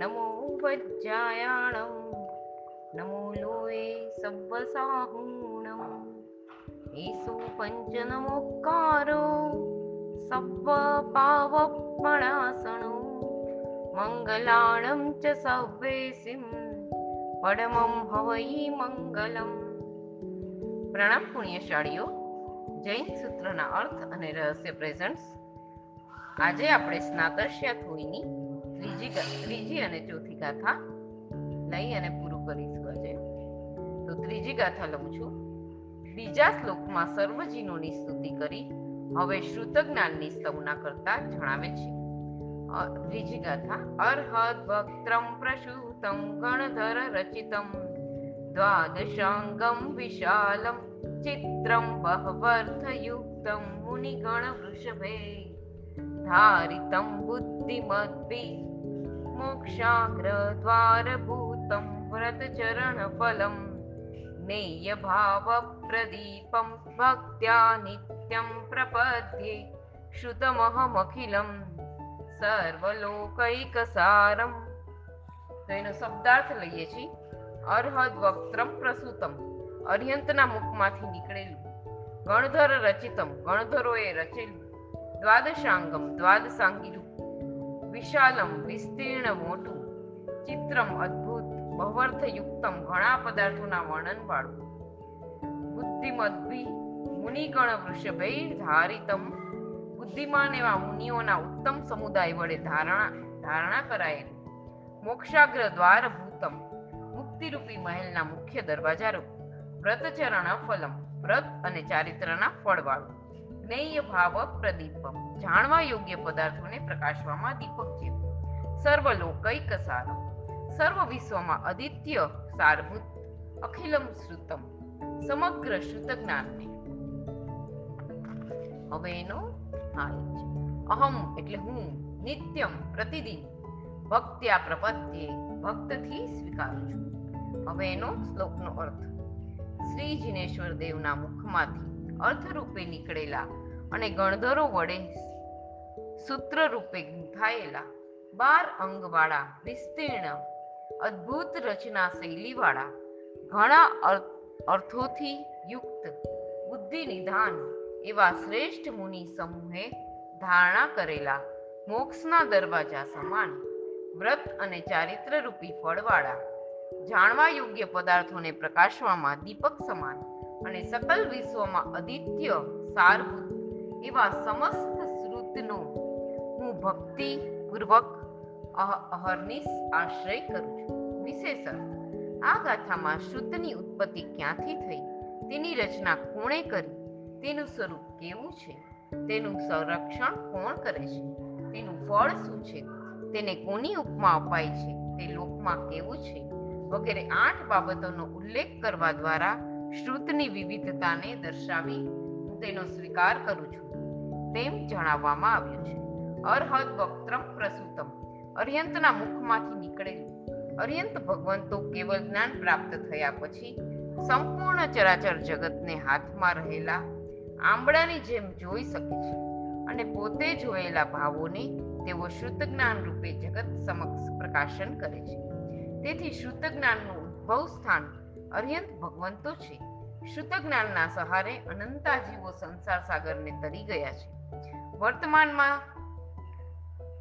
નમો વજ્જાયાણમ નમો લોએ સબ્બસાહૂણમ ઈસુ પંચનમોક્કારો સબ્બ પાવપણાસણો મંગલાણમ ચ સવ્વેસિમ પડમમ હવઈ મંગલમ પ્રણામ પુણ્યશાળીઓ જૈન સૂત્રના અર્થ અને રહસ્ય પ્રેઝન્ટ્સ આજે આપણે સ્નાતસ્યા થોઈની ત્રીજી ત્રીજી અને ચોથી ગાથા લઈ અને પૂરું કરીશું આજે તો ત્રીજી ગાથા લઉં છું. બીજા શ્લોકમાં સર્વજીનોની સ્તુતિ કરી, હવે શ્રુત જ્ઞાનની સ્તવના કરતા જણાવે છે. ત્રીજી ગાથા, અર્હદ ભક્ત્રમ પ્રસૂતમ ગણધર રચિતમ દ્વાદશાંગમ વિશાલમ ચિત્રમ બહવર્થયુક્તમ મુનિગણ વૃષભે ધારિતમ બુદ્ધિમદ્ભિ મોક્ષાગ્ર દ્વારભૂતમ વ્રતચરણ ફલમ नित्यं प्रपद्ये श्रुतमहमखिलं સર્વલોકૈકસારમ તો એનો શબ્દાર્થ લઈએ છીએ અર્હદ વક્ત્રમ પ્રસૂતમ, અર્યંતના મુખમાંથી નીકળેલું, ગણધર રચિતમ, ગણધરોએ રચેલું, દ્વાદશાંગમ દ્વાદશાંગી રૂપ વિશાલમ, વિસ્તીર્ણ, મોટું, ચિત્રમ, અદ્ભુત, બહવર્થયુક્તમ ઘણા પદાર્થોના વર્ણન વાળું બુદ્ધિમદ્ભી મુનિગણ વૃષભૈ ધારિતમ બુદ્ધિમાન એવા મુનિઓના ઉત્તમ સમુદાય વડે ધારણા ધારણા કરાયેલ. મોક્ષાગ્ર દ્વાર ભૂતમ. મુક્તિરૂપી મહેલના મુખ્ય દરવાજા રૂપ. વ્રતચરણ ફલમ. વ્રત અને ચારિત્રના ફળવાળું. જ્ઞેય ભાવ પ્રદીપમ જાણવા યોગ્ય પદાર્થોને પ્રકાશવામાં દીપક જેવું. સર્વલોકૈક સારમ. સર્વ વિશ્વમાં અદિત્ય સારભૂત અખિલમ શ્રુતમ. સમગ્ર શ્રુત જ્ઞાનને. હવે એનો હા અહમ એટલે હું, નિત્યમ, પ્રતિદિન. ભક્ત્યા પ્રપત્યે ભક્તથી સ્વીકારું છું. હવે એનો શ્લોકનો અર્થ. શ્રી જિનેશ્વર દેવના મુખમાંથી અર્થરૂપે નીકળેલા અને ગણધરો વડે સૂત્ર રૂપે ગૂંથાયેલા, બાર અંગવાળા, વિસ્તીર્ણ, અદ્ભુત રચના શૈલીવાળા, ઘણા અર્થોથી યુક્ત બુદ્ધિ નિધાન એવા શ્રેષ્ઠ મુનિ સમૂહે ધારણા કરેલા મોક્ષના દરવાજા સમાન વ્રત અને ચારિત્ર રૂપી ફળવાળા, જાણવા યોગ્ય પદાર્થોને પ્રકાશવામાં દીપક સમાન અને સકલ વિશ્વમાં અદિત્ય સારભૂત એવા સમસ્ત શ્રુતનો હું ભક્તિ પૂર્વક અહર્નિશ આશ્રય કરું છું. વિશેષ આ ગાથામાં શુદ્ધની ઉત્પત્તિ ક્યાંથી થઈ? તેની રચના કોણે કરી? તેનું સ્વરૂપ કેવું છે? તેનું સંરક્ષણ કોણ કરે છે? તેનું ફળ શું છે? તેને કોની ઉપમા અપાય છે? તે લોકમાં કેવું છે? વગેરે આઠ બાબતોનો ઉલ્લેખ કરવા દ્વારા શ્રુતની વિવિધતાને દર્શાવી હું તેનો સ્વીકાર કરું છું. તેમ જણાવવામાં આવ્યું છે. અર્હદ વક્ત્રમ પ્રસૂતમ. અર્યંતના મુખમાંથી નીકળેલું. અર્યંત ભગવંતો કેવળ જ્ઞાન પ્રાપ્ત થયા પછી સંપૂર્ણ ચરાચર જગતને હાથમાં રહેલા આંબળાની જેમ જોઈ શકે છે અને પોતે જોયેલા ભાવોને તેઓ શુદ્ધ જ્ઞાન રૂપે જગત સમક્ષ પ્રકાશન કરે છે. તેથી શુદ્ધ જ્ઞાનનું ઉદ્ભવ સ્થાન અર્યંત ભગવંતો છે. શુદ્ધ જ્ઞાનના સહારે અનંતા જીવો સંસાર સાગરને તરી ગયા છે. વર્તમાનમાં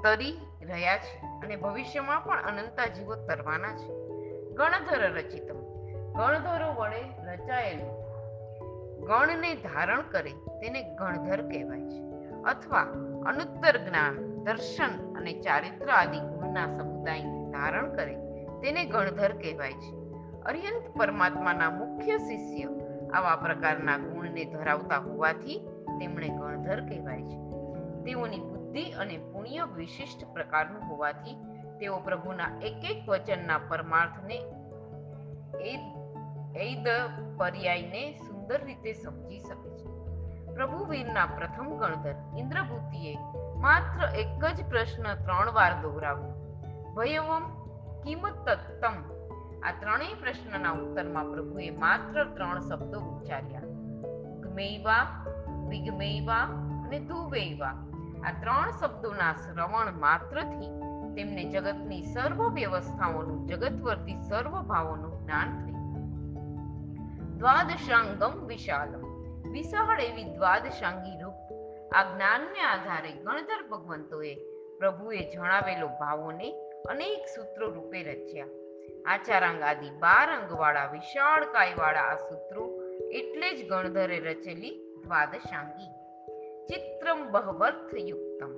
તરી રહ્યા છે અને ભવિષ્યમાં પણ અનંતા જીવો તરવાના છે. ગણધર રચિતમ. ગણધરો વડે રચાયેલું. ગણને ધારણ કરે તેને ગણધર કહેવાય છે. અથવા અનુત્તર જ્ઞાન, દર્શન અને ચારિત્ર આદિ ગુણના સમુદાયને ધારણ કરે તેને ગણધર કહેવાય છે. અર્યંત પરમાત્માના મુખ્ય શિષ્ય આવા પ્રકારના ગુણને ધરાવતા હોવાથી તેમણે ગણધર કહેવાય છે. તેઓની બુદ્ધિ અને પુણ્ય વિશિષ્ટ પ્રકારનું હોવાથી તેઓ પ્રભુના એક એક વચનના પરમાર્થને એદ પર્યાયને સુંદર રીતે સમજી શકે છે. પ્રભુવીરના પ્રથમ ગણધર ઇન્દ્રભૂતિએ માત્ર એક જ પ્રશ્ન ત્રણ વાર દોહરાવ્યો. ભયવમ કિંમત તત્તમ આ ત્રણેય પ્રશ્નના ઉત્તરમાં પ્રભુએ માત્ર ત્રણ શબ્દો ઉચ્ચાર્યા. ગ્મેયવા વિગમેયવા અને ધુવેવા આ ત્રણ શબ્દોના શ્રવણ માત્રથી તેમને જગતની સર્વ વ્યવસ્થાઓનું, જગતવર્તી સર્વ ભાવોનું જ્ઞાન થયું. દ્વાદશાંગમ વિશાલમ. વિશાળ એવી દ્વાદશાંગી રૂપ, આ જ્ઞાનને આધારે ગણધર ભગવંતોએ પ્રભુએ જણાવેલો ભાવોને અનેક સૂત્રો રૂપે રચ્યા. આચારાંગ આદિ બાર અંગવાળા વિશાળ કાયવાળા આ સૂત્રો એટલે જ ગણધરે રચેલી દ્વાદશાંગી. ચિત્રમ બહવર્થ યુક્તમ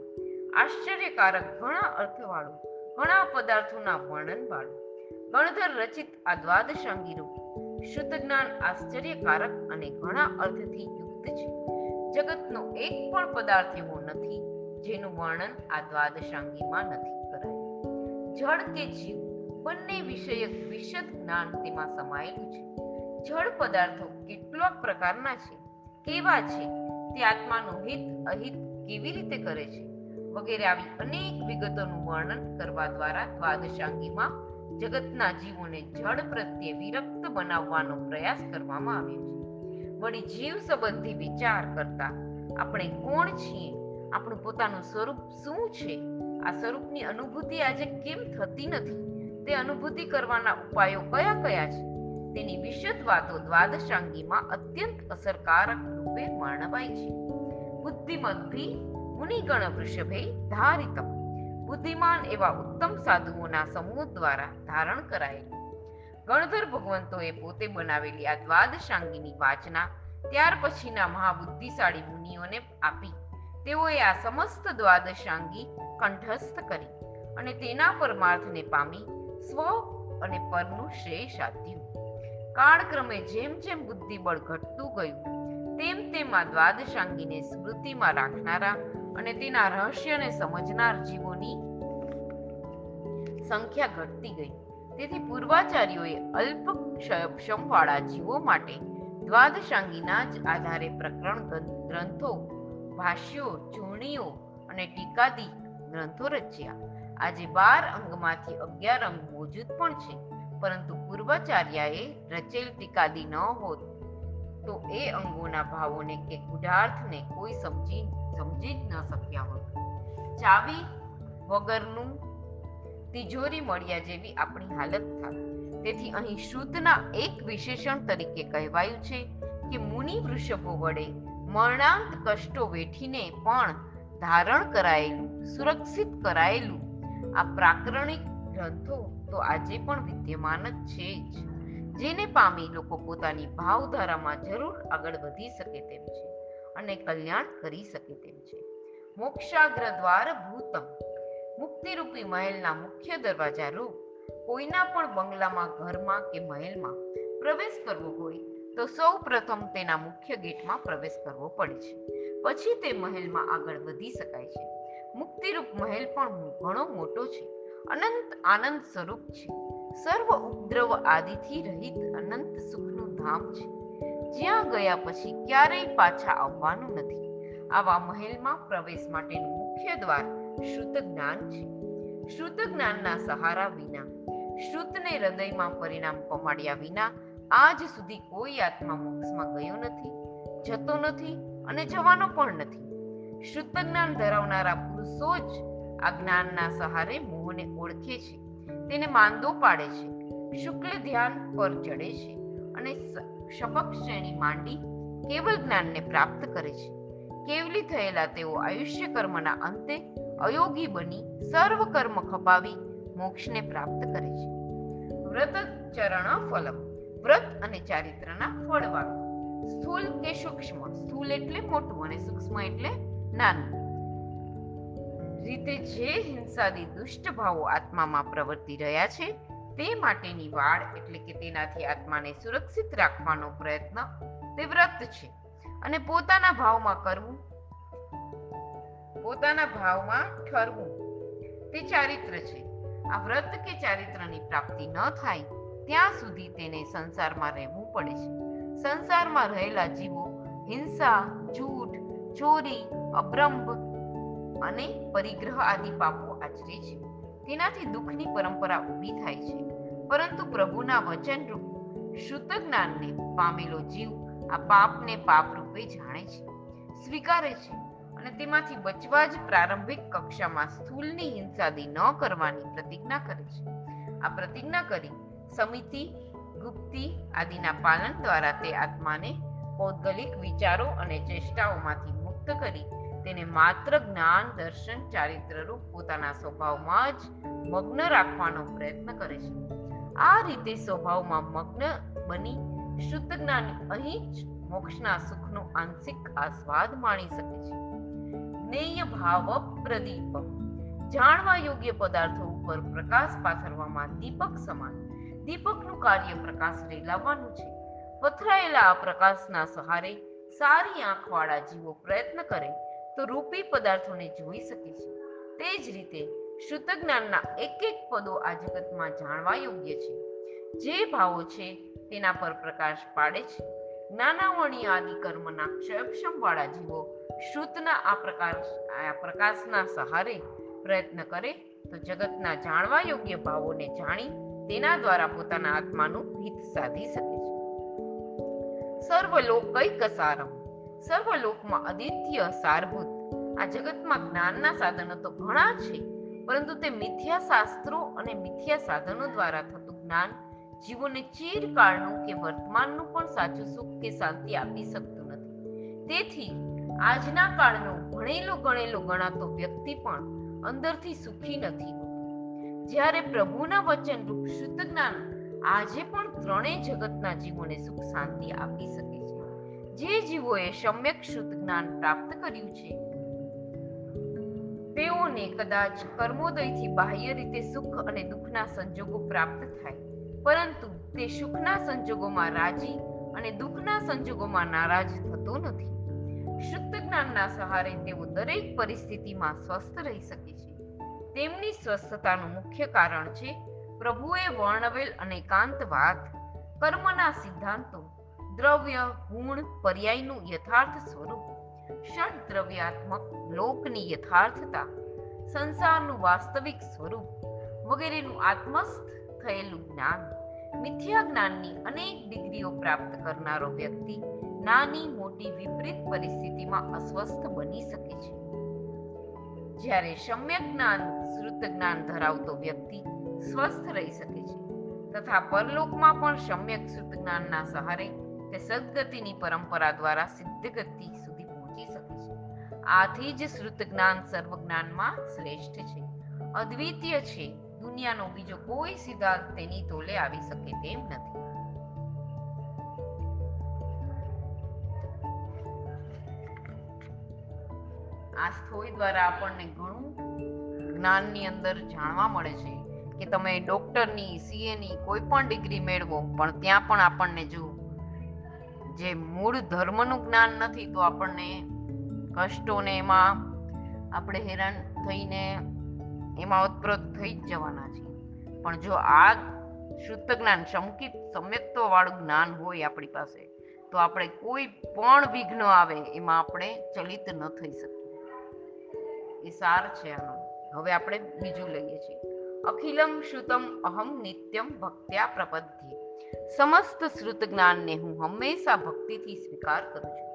આશ્ચર્યકારક ઘણા અર્થવાળું, ઘણા પદાર્થોના વર્ણનવાળું. ગણધર રચિત આ દ્વાદશાંગી રૂપ શુદ્ધ જ્ઞાન આશ્ચર્યકારક અને ઘણા અર્થથી યુક્ત છે. જગતનો એક પણ પદાર્થ એવો નથી જેનું વર્ણન આ દ્વાદશાંગીમાં નથી કરાયું. જળ કે જીવ બંને વિષયક વિશદ જ્ઞાન તેમાં સમાયેલું છે. જળ પદાર્થો કેટલાક પ્રકારના છે, કેવા છે, તે આત્માનું હિત, અહિત કેવી રીતે કરે છે, વગેરે આવી અનેક વિગતોનું વર્ણન કરવા દ્વારા દ્વાદશાંગીમાં જગતના જીવોને જળ પ્રત્યે વિરક્ત બનાવવાનો પ્રયાસ કરવામાં આવ્યો છે. વળી જીવ સંબંધી વિચાર કરતા આપણે કોણ છીએ? આપણું પોતાનું સ્વરૂપ શું છે? આ સ્વરૂપની અનુભૂતિ આજે કેમ થતી નથી? તે અનુભૂતિ કરવાના ઉપાયો કયા કયા છે? તેની વિશદ વાતો દ્વાદશાંગીમાં અત્યંત અસરકારક રૂપે વર્ણવાય છે. બુદ્ધિમદ્ભી મુનિગણ વૃષભે ધારિતમ, બુદ્ધિમાન એવા ઉત્તમ સાધુઓના સમૂહ દ્વારા ધારણ કરાયેલ. ગણધર ભગવંતોએ પોતે બનાવેલી આ દ્વાદશાંગીની વાચના ત્યાર પછીના મહાબુદ્ધિશાળી મુનિઓને આપી. તેઓએ આ સમસ્ત દ્વાદશાંગી કંઠસ્થ કરી અને તેના પરમાર્થને પામી સ્વ અને પરનું શ્રેય સાધ્યું કાળક્રમે જેમ જેમ બુદ્ધિબળ ઘટતું ગયું, તેમ તેમ આ દ્વાદશાંગીને સ્મૃતિમાં રાખનારા અને તેના રહસ્યને સમજનાર જીવોની સંખ્યા ઘટતી ગઈ. તેથી પૂર્વાચાર્યોએ અલ્પ ક્ષમવાળા જીવો માટે દ્વાદશાંગીના જ આધારે પ્રકરણ ગ્રંથો, ભાષ્યો ચૂણીઓ અને ટીકાદી ગ્રંથો રચ્યા. આજે બાર અંગમાંથી અગિયાર અંગ મોજૂદ પણ છે, પરંતુ પૂર્વાચાર્યાએ રચેલ ટીકાદી ન હોત, તો એ અંગોના ભાવોને કે ગુઢાર્થને કોઈ સમજી સમજી જ ન શક્યા હોત. ચાવી વગરનું તિજોરી મળ્યા જેવી આપણી હાલત થાય તેથી અહીં શ્રુતના એક વિશેષણ તરીકે કહેવાયું છે કે મુનિ વૃષભો વડે મરણાંત કષ્ટો વેઠીને પણ ધારણ કરાયેલું, સુરક્ષિત કરાયેલું આ પ્રાકરણિક ગ્રંથો તો આજે પણ વિદ્યમાન જ છે જ. જેને પામી લોકો પોતાની ભાવધારામાં જરૂર આગળ વધી શકે તેમ છે અને કલ્યાણ કરી શકે તેમ છે. મોક્ષાગ્ર દ્વાર ભૂતમ. મુક્તિરૂપી મહેલના મુખ્ય દરવાજા રૂપ કોઈના પણ બંગલામાં, ઘરમાં કે મહેલમાં પ્રવેશ કરવો હોય તો સૌ પ્રથમ તેના મુખ્ય ગેટમાં પ્રવેશ કરવો પડે છે. પછી તે મહેલમાં આગળ વધી શકાય છે. મુક્તિરૂપ મહેલ પણ ઘણો મોટો છે. અનંત આનંદ સ્વરૂપ છે. સર્વ ઉપદ્રવ આદિથી રહિત અનંત સુખનું ધામ છે. જ્યાં ગયા પછી ક્યારેય પાછા આવવાનું નથી. આવા મહેલમાં પ્રવેશ માટેનું મુખ્ય દ્વાર શ્રુત જ્ઞાન છે. શ્રુત જ્ઞાનના સહારા વિના, શ્રુતને હૃદયમાં પરિણામ પમાડ્યા વિના આજ સુધી કોઈ આત્મા મોક્ષમાં ગયો નથી, જતો નથી અને જવાનો પણ નથી. શુદ્ધ જ્ઞાન ધરાવનારા પુરુષો જ આ જ્ઞાનના સહારે મોહને ઓળખે છે. તેને માંદો પાડે છે. શુક્લ ધ્યાન પર ચડે છે અને શપક શ્રેણી માંડી કેવલ જ્ઞાનને પ્રાપ્ત કરે છે. કેવલી થયેલા તેઓ આયુષ્ય કર્મના અંતે અયોગી બની સર્વ કર્મ ખપાવી મોક્ષને પ્રાપ્ત કરે છે. વ્રત ચરણ ફલમ, વ્રત અને ચારિત્રના ફળવાળું સ્થૂલ કે સૂક્ષ્મ, સ્થૂલ એટલે મોટું અને સૂક્ષ્મ એટલે નાનું રીતે જે હિંસાદી દુષ્ટ ભાવો આત્મામાં પ્રવર્તી રહ્યા છે, તે માટેની વાડ એટલે કે તેનાથી આત્માને સુરક્ષિત રાખવાનો પ્રયત્ન તે વ્રત છે. અને પોતાના ભાવમાં કરવું, પોતાના ભાવમાં ઠરવું, તે ચારિત્ર છે. આ વ્રત કે ચારિત્રની પ્રાપ્તિ ન થાય, ત્યાં સુધી તેને સંસારમાં રહેવું પડે છે. સંસારમાં રહેલા જીવો હિંસા, જૂઠ, ચોરી અબ્રંભ અને પરિગ્રહ આદિ પાપો આચરે છે. તેનાથી દુઃખની પરંપરા ઊભી થાય છે. પરંતુ પ્રભુના વચનરૂપ શુદ્ધ જ્ઞાનને પામેલો જીવ આ પાપને પાપ રૂપે જાણે છે. સ્વીકારે છે અને તેમાંથી બચવા જ પ્રારંભિક કક્ષામાં સ્થૂલની હિંસાદી ન કરવાની પ્રતિજ્ઞા કરે છે. આ પ્રતિજ્ઞા કરી સમિતિ, ગુપ્તિ આદિના પાલન દ્વારા તે આત્માને પૌદ્ગલિક વિચારો અને ચેષ્ટાઓમાંથી મુક્ત કરી તેને માત્ર જ્ઞાન, દર્શન, ચારિત્ર રૂપ પોતાના સ્વભાવમાં જ મગ્ન રાખવાનો પ્રયત્ન કરે છે. આ રીતે સ્વભાવમાં મગ્ન બની શુદ્ધ જ્ઞાન અહીં જ મોક્ષના સુખનો આંશિક આસ્વાદ માણી શકે છે. જ્ઞેય ભાવ પ્રદીપ. જાણવા યોગ્ય પદાર્થો ઉપર પ્રકાશ પાથરવામાં દીપક સમાન. દીપકનું કાર્ય પ્રકાશ રેલાવવાનું છે. પથરાયેલા આ પ્રકાશના સહારે સારી આંખવાળા જીવો પ્રયત્ન કરે તો રૂપી પદાર્થોને જોઈ શકે છે. તે જ રીતે શુદ્ધ જ્ઞાનના એક એક પદો આ જગતમાં જાણવા યોગ્ય છે. જે ભાવો છે તેના પર પ્રકાશ પાડે છે. જ્ઞાનાવણી આદિ કર્મના ક્ષયક્ષમ વાળા જીવો શુદ્ધના આ પ્રકાશ, આ પ્રકાશના સહારે પ્રયત્ન કરે તો જગતના જાણવા યોગ્ય ભાવોને જાણી તેના દ્વારા પોતાના આત્માનું હિત સાધી શકે છે. સર્વલોક કૈકસારમ સર્વલોકમાં અદિત્ય સારભૂત. આ જગતમાં જ્ઞાનના સાધનો તો ઘણા છે, પરંતુ તે મિથ્યા શાસ્ત્રો અને મિથ્યા સાધનો દ્વારા થતું જ્ઞાન જીવોને ચિરકાળનું કે વર્તમાનનું પણ સાચું સુખ કે શાંતિ આપી શકતું નથી. તેથી, આજના કાળનો ભણેલો ગણેલો ગણાતો વ્યક્તિ પણ અંદરથી સુખી નથી જ્યારે પ્રભુના વચન રૂપ શુદ્ધ જ્ઞાન આજે પણ ત્રણેય જગતના જીવોને સુખ શાંતિ આપી શકે જે જીવોએ સમ્યક શુદ્ધ જ્ઞાન પ્રાપ્ત કર્યું છે. તેઓને કદાચ કર્મોદયથી બાહ્ય રીતે સુખ અને દુઃખના સંજોગો પ્રાપ્ત થાય, પરંતુ તે સુખના સંજોગોમાં રાજી અને દુઃખના સંજોગોમાં નારાજ થતો નથી. શુદ્ધ જ્ઞાનના સહારે તેઓ દરેક પરિસ્થિતિમાં સ્વસ્થ રહી શકે છે. તેમની સ્વસ્થતાનું મુખ્ય કારણ છે પ્રભુએ વર્ણવેલ અનેકાંતવાદ, કર્મના સિદ્ધાંતો દ્રવ્ય ગુણ પર્યાયનું યથાર્થ સ્વરૂપ. ષડ દ્રવ્યાત્મક લોકની યથાર્થતા. સંસારનું વાસ્તવિક સ્વરૂપ. વગેરેનું આત્મસ્થ થયેલું જ્ઞાન. મિથ્યા જ્ઞાનની અનેક ડિગ્રીઓ પ્રાપ્ત કરનારો વ્યક્તિ નાની મોટી વિપરીત પરિસ્થિતિમાં અસ્વસ્થ બની શકે છે. જ્યારે સમ્યક જ્ઞાન શ્રુત જ્ઞાન ધરાવતો વ્યક્તિ સ્વસ્થ રહી શકે છે. તથા પરલોકમાં પણ સમ્યક શ્રુત જ્ઞાનના સહારે તે સદગતિની પરંપરા દ્વારા સિદ્ધગતિ સુધી પહોંચી શકે છે. આથી જ શ્રુત જ્ઞાન સર્વ જ્ઞાનમાં શ્રેષ્ઠ છે. અદ્વિતીય છે. દુનિયાનો બીજો કોઈ સિદ્ધાંત તેની તોલે આવી શકે તેમ નથી. આ સ્થોય દ્વારા આપણને ઘણું જ્ઞાનની અંદર જાણવા મળે છે કે તમે ડોક્ટરની, સીએની કોઈ પણ ડિગ્રી મેળવો, પણ ત્યાં પણ આપણને જો જે મૂળ ધર્મનું જ્ઞાન નથી, તો આપણને કષ્ટોને એમાં આપણે હેરાન થઈને એમાં ઓતપ્રોત થઈ જ જવાના છે પણ જો આ શુદ્ધ જ્ઞાન, સમકિત સમ્યક્તવાળું જ્ઞાન હોય આપણી પાસે, તો આપણે કોઈ પણ વિઘ્ન આવે એમાં આપણે ચલિત ન થઈ શકીએ. એ સાર છે આનો. હવે આપણે બીજું લઈએ છીએ. અખિલમ શ્રુતમ અહમ નિત્યમ ભક્ત્યા પ્રપદ્યે સમસ્ત શ્રુત જ્ઞાનને હું હંમેશા ભક્તિથી સ્વીકાર કરું છું।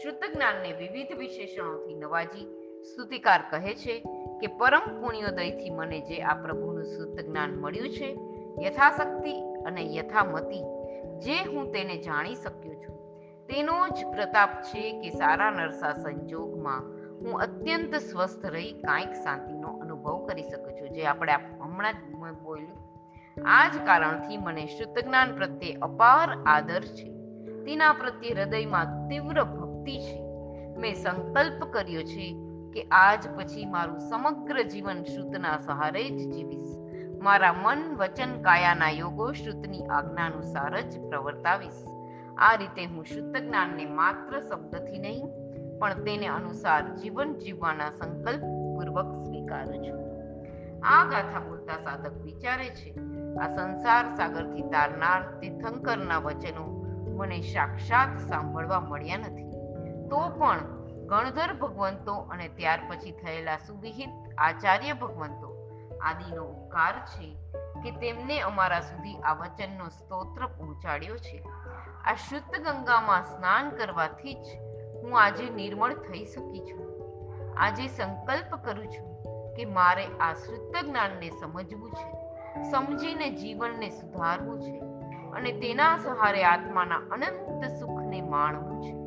શ્રુત જ્ઞાનને વિવિધ વિશેષણોથી નવાજી, સ્તુતિકાર કહે છે કે પરમ પુણ્યોદયથી મને જે આ પ્રભુનું શુદ્ધ જ્ઞાન મળ્યું છે, યથાશક્તિ અને યથામતી, જે હું તેને જાણી શક્યો છું, તેનો જ પ્રતાપ છે કે સારા નરસા સંજોગમાં હું અત્યંત સ્વસ્થ રહી કાંઈક શાંતિનો અનુભવ કરી શકું છું, જે આપણે હમણાં જ બોલ્યું. આ જ કારણથી મને શુદ્ધ જ્ઞાન પ્રત્યે અપાર આદર છે. તેના પ્રત્યે હૃદયમાં તીવ્ર ભક્તિ છે. મેં સંકલ્પ કર્યો છે કે આજ પછી મારું સમગ્ર જીવન શુદ્ધના સહારે જ જીવીશ. મારા મન વચન કાયાના યોગો શુદ્ધની આજ્ઞાનુસાર જ પ્રવર્તાવીશ. આ રીતે હું શુદ્ધ જ્ઞાનને માત્ર શબ્દથી નહીં, પણ તેને અનુસાર જીવન જીવવાના સંકલ્પ પૂર્વક સ્વીકારું છું. આ ગાથા બોલતા સાધક વિચારે છે, આ સંસાર સાગરથી તારનાર તીર્થંકરના વચનો મને સાક્ષાત સાંભળવા મળ્યા નથી. તો પણ ગણધર ભગવંતો અને ત્યાર પછી થયેલા સુવિહિત આચાર્ય ભગવંતો આદિનો ઉપકાર છે કે તેમને અમારા સુધી આ વચનનો સ્તોત્ર પહોંચાડ્યો છે. આ શુદ્ધ ગંગામાં સ્નાન કરવાથી જ હું આજે નિર્મળ થઈ શકી છું. આજે સંકલ્પ કરું છું કે મારે આ શુદ્ધ જ્ઞાનને સમજવું છે, સમજીને જીવનને સુધારવું છે અને તેના સહારે આત્માના અનંત સુખને માણવું છે.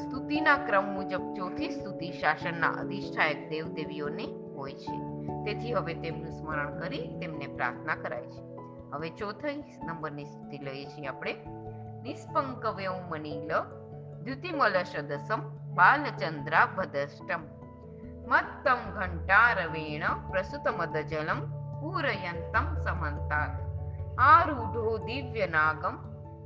સ્તુતિના ક્રમ મુજબ ચોથી સ્તુતિ શાસનના અધિષ્ઠાયક દેવદેવીઓને હોય છે. તેથી હવે તેમનું સ્મરણ કરી તેમને પ્રાર્થના કરાય છે. હવે ચોથી નંબરની સ્તુતિ લઈએ છીએ આપણે. નિષ્પંકવ્યૌ મનીલ દ્યુતિમલ સદસમ ભદષ્ટમ મત્તમ ઘંટારવેણ પ્રસુતમદજલમ પૂરયંતમ સમંતાત આરૂઢો દિવ્યનાગમ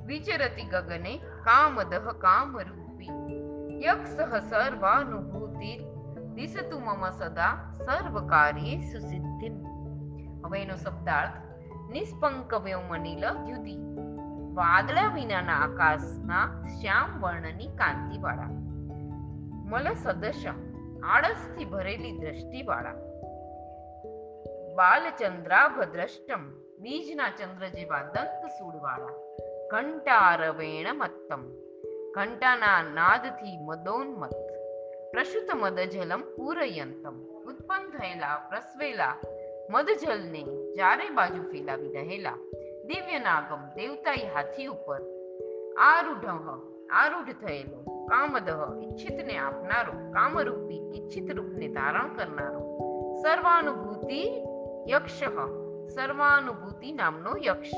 વિચરતિ ગગને કામદહ કામરૂપી યક્ષ સર્વાનુભૂતિ દિશતુ મમ સદા સર્વકાર્યે સુસિદ્ધિમ હવે એનો શબ્દાર્થ નિષ્પંકવ્યો મનીલ દ્યુતિ વાદળા વિનાના આકાશના શ્યામ વર્ણની કાંતિવાળા મલ સદશમ આળસથી ભરેલી દ્રષ્ટિવાળા. બાલચંદ્રાભદ્રષ્ટમ, બીજના ચંદ્ર જેવા દંત સૂળવાળા. ઘંટારવેણ મત્તમ, ઘંટાના નાદથી મદોન્મત પ્રશુત મદજલમ પૂરયંતમ, ઉત્પન્ન થયેલા, પ્રસવેલા. મદજલને ચારે બાજુ ફેલાવી રહેલા. દિવ્ય નાગમ દેવતાઈ હાથી ઉપર. આરૂઢ આરૂઢ થયેલો કામદહ ઈચ્છિતને આપનારો, કામરૂપી ઈચ્છિત રૂપને ધારણ કરનારો. સર્વાનુભૂતિ યક્ષ. સર્વાનુભૂતિ નામનો યક્ષ.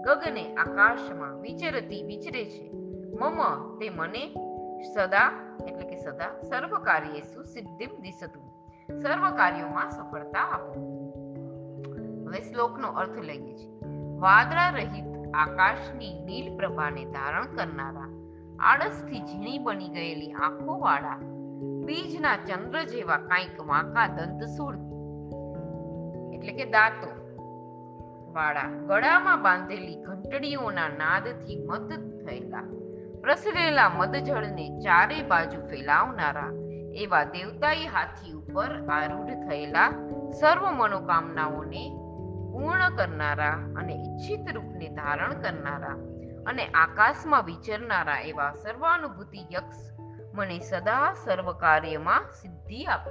ગગને આકાશમાં વિચરતી વિચરે છે. મમ તે મને સદા, એટલે કે સદા, સર્વ કાર્યેસુ સિદ્ધિમ દિશતું સર્વ કાર્યોમાં સફળતા આપો. હવે શ્લોકનો અર્થ લઈએ છીએ. વાદળા રહિત આકાશની નીલ પ્રભાને ધારણ કરનારા આળસથી ઝીણી બની ગયેલી આંખો વાળા બીજના ચંદ્ર જેવા કાંઈક વાંકા દંતસૂળ એટલે કે દાંતો વાળા ગળામાં બાંધેલી ઘંટડીઓના નાદથી મત થયેલા, પ્રસરેલા મદજળને ચારે બાજુ ફેલાવનારા એવા દેવતાઈ હાથી ઉપર આરૂઢ થયેલા સર્વ મનોકામનાઓને પૂર્ણ કરનારા અને ઈચ્છિત રૂપને ધારણ કરનારા અને આકાશમાં વિચરનારા એવા સર્વાનુભૂતિ યક્ષ મને સદા સર્વ કાર્યમાં સિદ્ધિ આપો.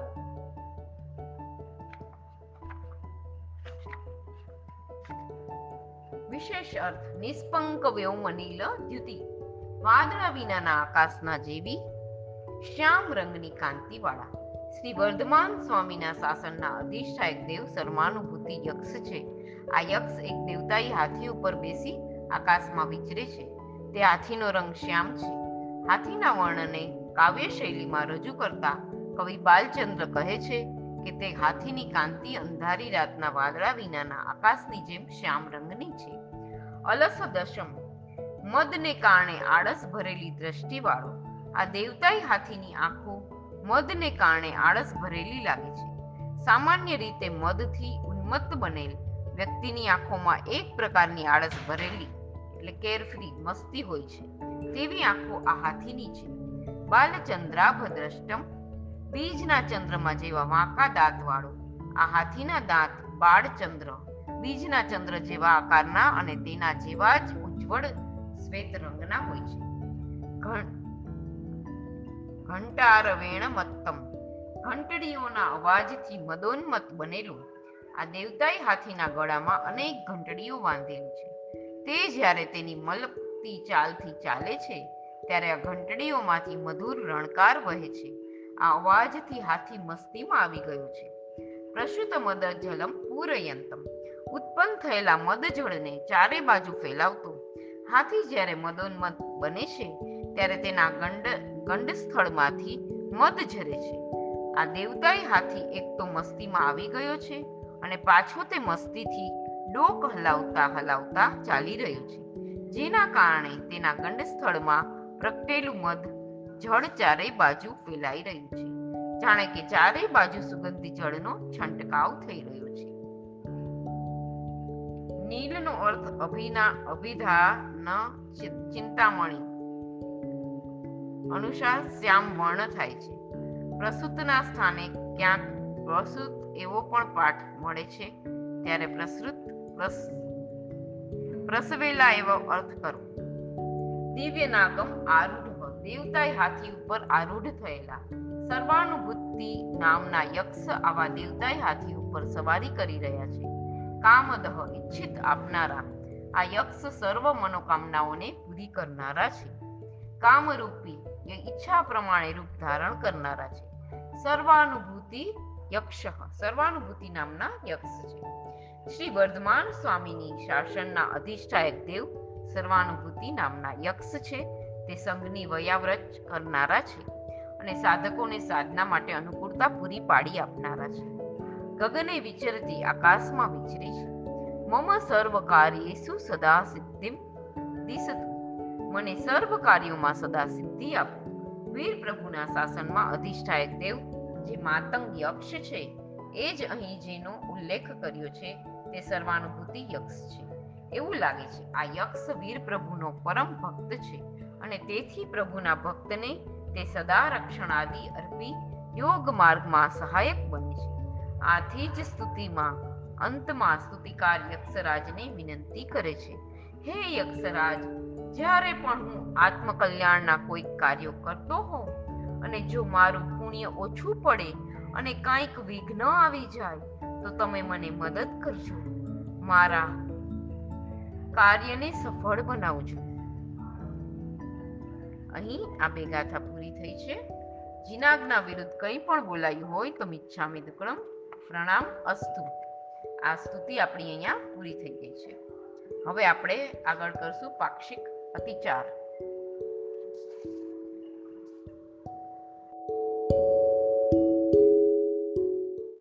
વિશેષ અર્થ, નિષ્પંક વ્યોમનીલ દ્યુતિ. વાદળા વિનાના આકાશના જેવી, શ્યામ રંગની કાંતિવાળા. શ્રી વર્ધમાન સ્વામીના શાસનના અધિષ્ઠાયક દેવ, સર્વાનુભૂતિ યક્ષ છે. આ યક્ષ એક દેવતાઈ હાથી ઉપર બેસી આકાશમાં વિચરે છે. તે હાથીનો રંગ શ્યામ છે. હાથીના વર્ણને કાવ્ય શૈલીમાં રજૂ કરતા કવિ બાલચંદ્ર કહે છે કે તે હાથીની કાંતિ અંધારી રાતના વાદળા વિનાના આકાશની જેમ શ્યામ રંગની છે. અલસ દશમ. મદને કારણે આળસ ભરેલી દ્રષ્ટિવાળો. આ દેવતાઈ હાથીની આંખો મદને કારણે આળસ ભરેલી લાગે છે. સામાન્ય રીતે મદથી ઉન્મત્ત બનેલ વ્યક્તિની આંખોમાં એક પ્રકારની આળસ ભરેલી એટલે કેરફ્રી મસ્તી હોય છે. તેવી આંખો આ હાથીની છે બાલચંદ્રાભદ્રષ્ટમ, બીજના ચંદ્રમાં જેવા વાંકા દાંત વાળો આ હાથીના દાંત બાળચંદ્ર, બીજના ચંદ્ર જેવા આકારના અને તેના જેવા જ ઉજ્જવળ શ્વેત રંગના હોય છે. ઘંટારવેણ મત્તમ, ઘંટડીઓના અવાજથી મદોન્મત બનેલું આ દેવતાઈ હાથીના ગળામાં અનેક ઘંટડીઓ બાંધેલી છે. તે જ્યારે તેની મલકતી ચાલથી ચાલે છે, ત્યારે આ ઘંટડીઓમાંથી મધુર રણકાર વહે છે. આ અવાજથી હાથી મસ્તીમાં આવી ગયો છે. પ્રશુત મદ જલમ પૂરયંતમ. ઉત્પન્ન થયેલા મદજળને ચારે બાજુ ફેલાવતો. હાથી જ્યારે મદોન્મદ બને છે, ત્યારે તેના ગંડ ગંડ સ્થળમાંથી મદ ઝરે છે. આ દેવતાએ હાથી એક તો મસ્તીમાં આવી ગયો છે અને પાછો તે મસ્તીથી ડોક હલાવતા હલાવતા ચાલી રહ્યું છે. જેના કારણે તેના ગંડ સ્થળમાં પ્રગટેલું મધ જળ ચારે બાજુ ફેલાઈ રહ્યું છે. જાણે કે ચારે બાજુ સુગંધી જળનો છંટકાવ થઈ રહ્યો છે. નીલનો અર્થ અભિના, અભિધાન ચિંતામણી. અનુસાર શ્યામ વર્ણ થાય છે. પ્રસૂતના સ્થાને ક્યાંક પ્રસૂત એવો પણ પાઠ મળે છે. ત્યારે પ્રસૃત પ્રસ પ્રસવેલા એવો અર્થ કરો દિવ્ય નાગમ આરૂઢ દેવતાય હાથી ઉપર આરૂઢ થયેલા સર્વાનુભૂતિ નામના યક્ષ આવા દેવતાય હાથી ઉપર સવારી કરી રહ્યા છે કામદહ ઈચ્છિત આપનારા આ યક્ષ સર્વ મનોકામનાઓને પૂરી કરનારા છે કામરૂપી એ ઈચ્છા પ્રમાણે રૂપ ધારણ કરનારા છે સર્વાનુભૂતિ યક્ષ સર્વાનુભૂતિ નામના યક્ષ છે શ્રી વર્ધમાન સ્વામીની શાસનના અધિષ્ઠાયક દેવ સર્વાનુભૂતિ નામના યક્ષ છે. તે સંઘની વયાવ્રત કરનારા છે અને સાધકોને સાધના માટે અનુકૂળતા પૂરી પાડી આપનારા છે. ગગને વિચરતી આકાશમાં વિચરે છે. મમ સર્વ કાર્યેષુ સદા સિદ્ધિમ દિશત મને સર્વ કાર્યોમાં સદા સિદ્ધિ આપ. વીર પ્રભુના શાસનમાં અધિષ્ઠાયક દેવ જે માતંગ યક્ષ છે, એ જ અહીં જેનો ઉલ્લેખ કર્યો છે તે સર્વાનુભૂતિ યક્ષ છે. એવું લાગે છે, આ યક્ષ વીર પ્રભુનો પરમ ભક્ત છે અને તેથી પ્રભુના ભક્તને તે સદા રક્ષણ આદિ અર્પી યોગ માર્ગમાં સહાયક બને છે. આથી જ સ્તુતિમાં, અંતમાં સ્તુતિકાર યક્ષરાજને વિનંતી કરે છે, હે યક્ષરાજ, જ્યારે પણ હું આત્મકલ્યાણના કોઈક કાર્યો કરતો હોઉં અને જો મારું પુણ્ય ઓછું પડે અને કાંઈક વિઘ્ન આવી જાય તો તમે મને મદદ કરજો. મારા કાર્યને સફળ બનાવજો. અહીં આ બે ગાથા પૂરી થઈ છે. જીનાગના વિરુદ્ધ કંઈ પણ બોલાયું હોય તો મિચ્છામી દુક્કડમ પ્રણામ, અસ્તુ. આ સ્તુતિ આપણી અહીંયા પૂરી થઈ ગઈ છે. હવે આપણે આગળ કરશું પાક્ષિક અતિચાર.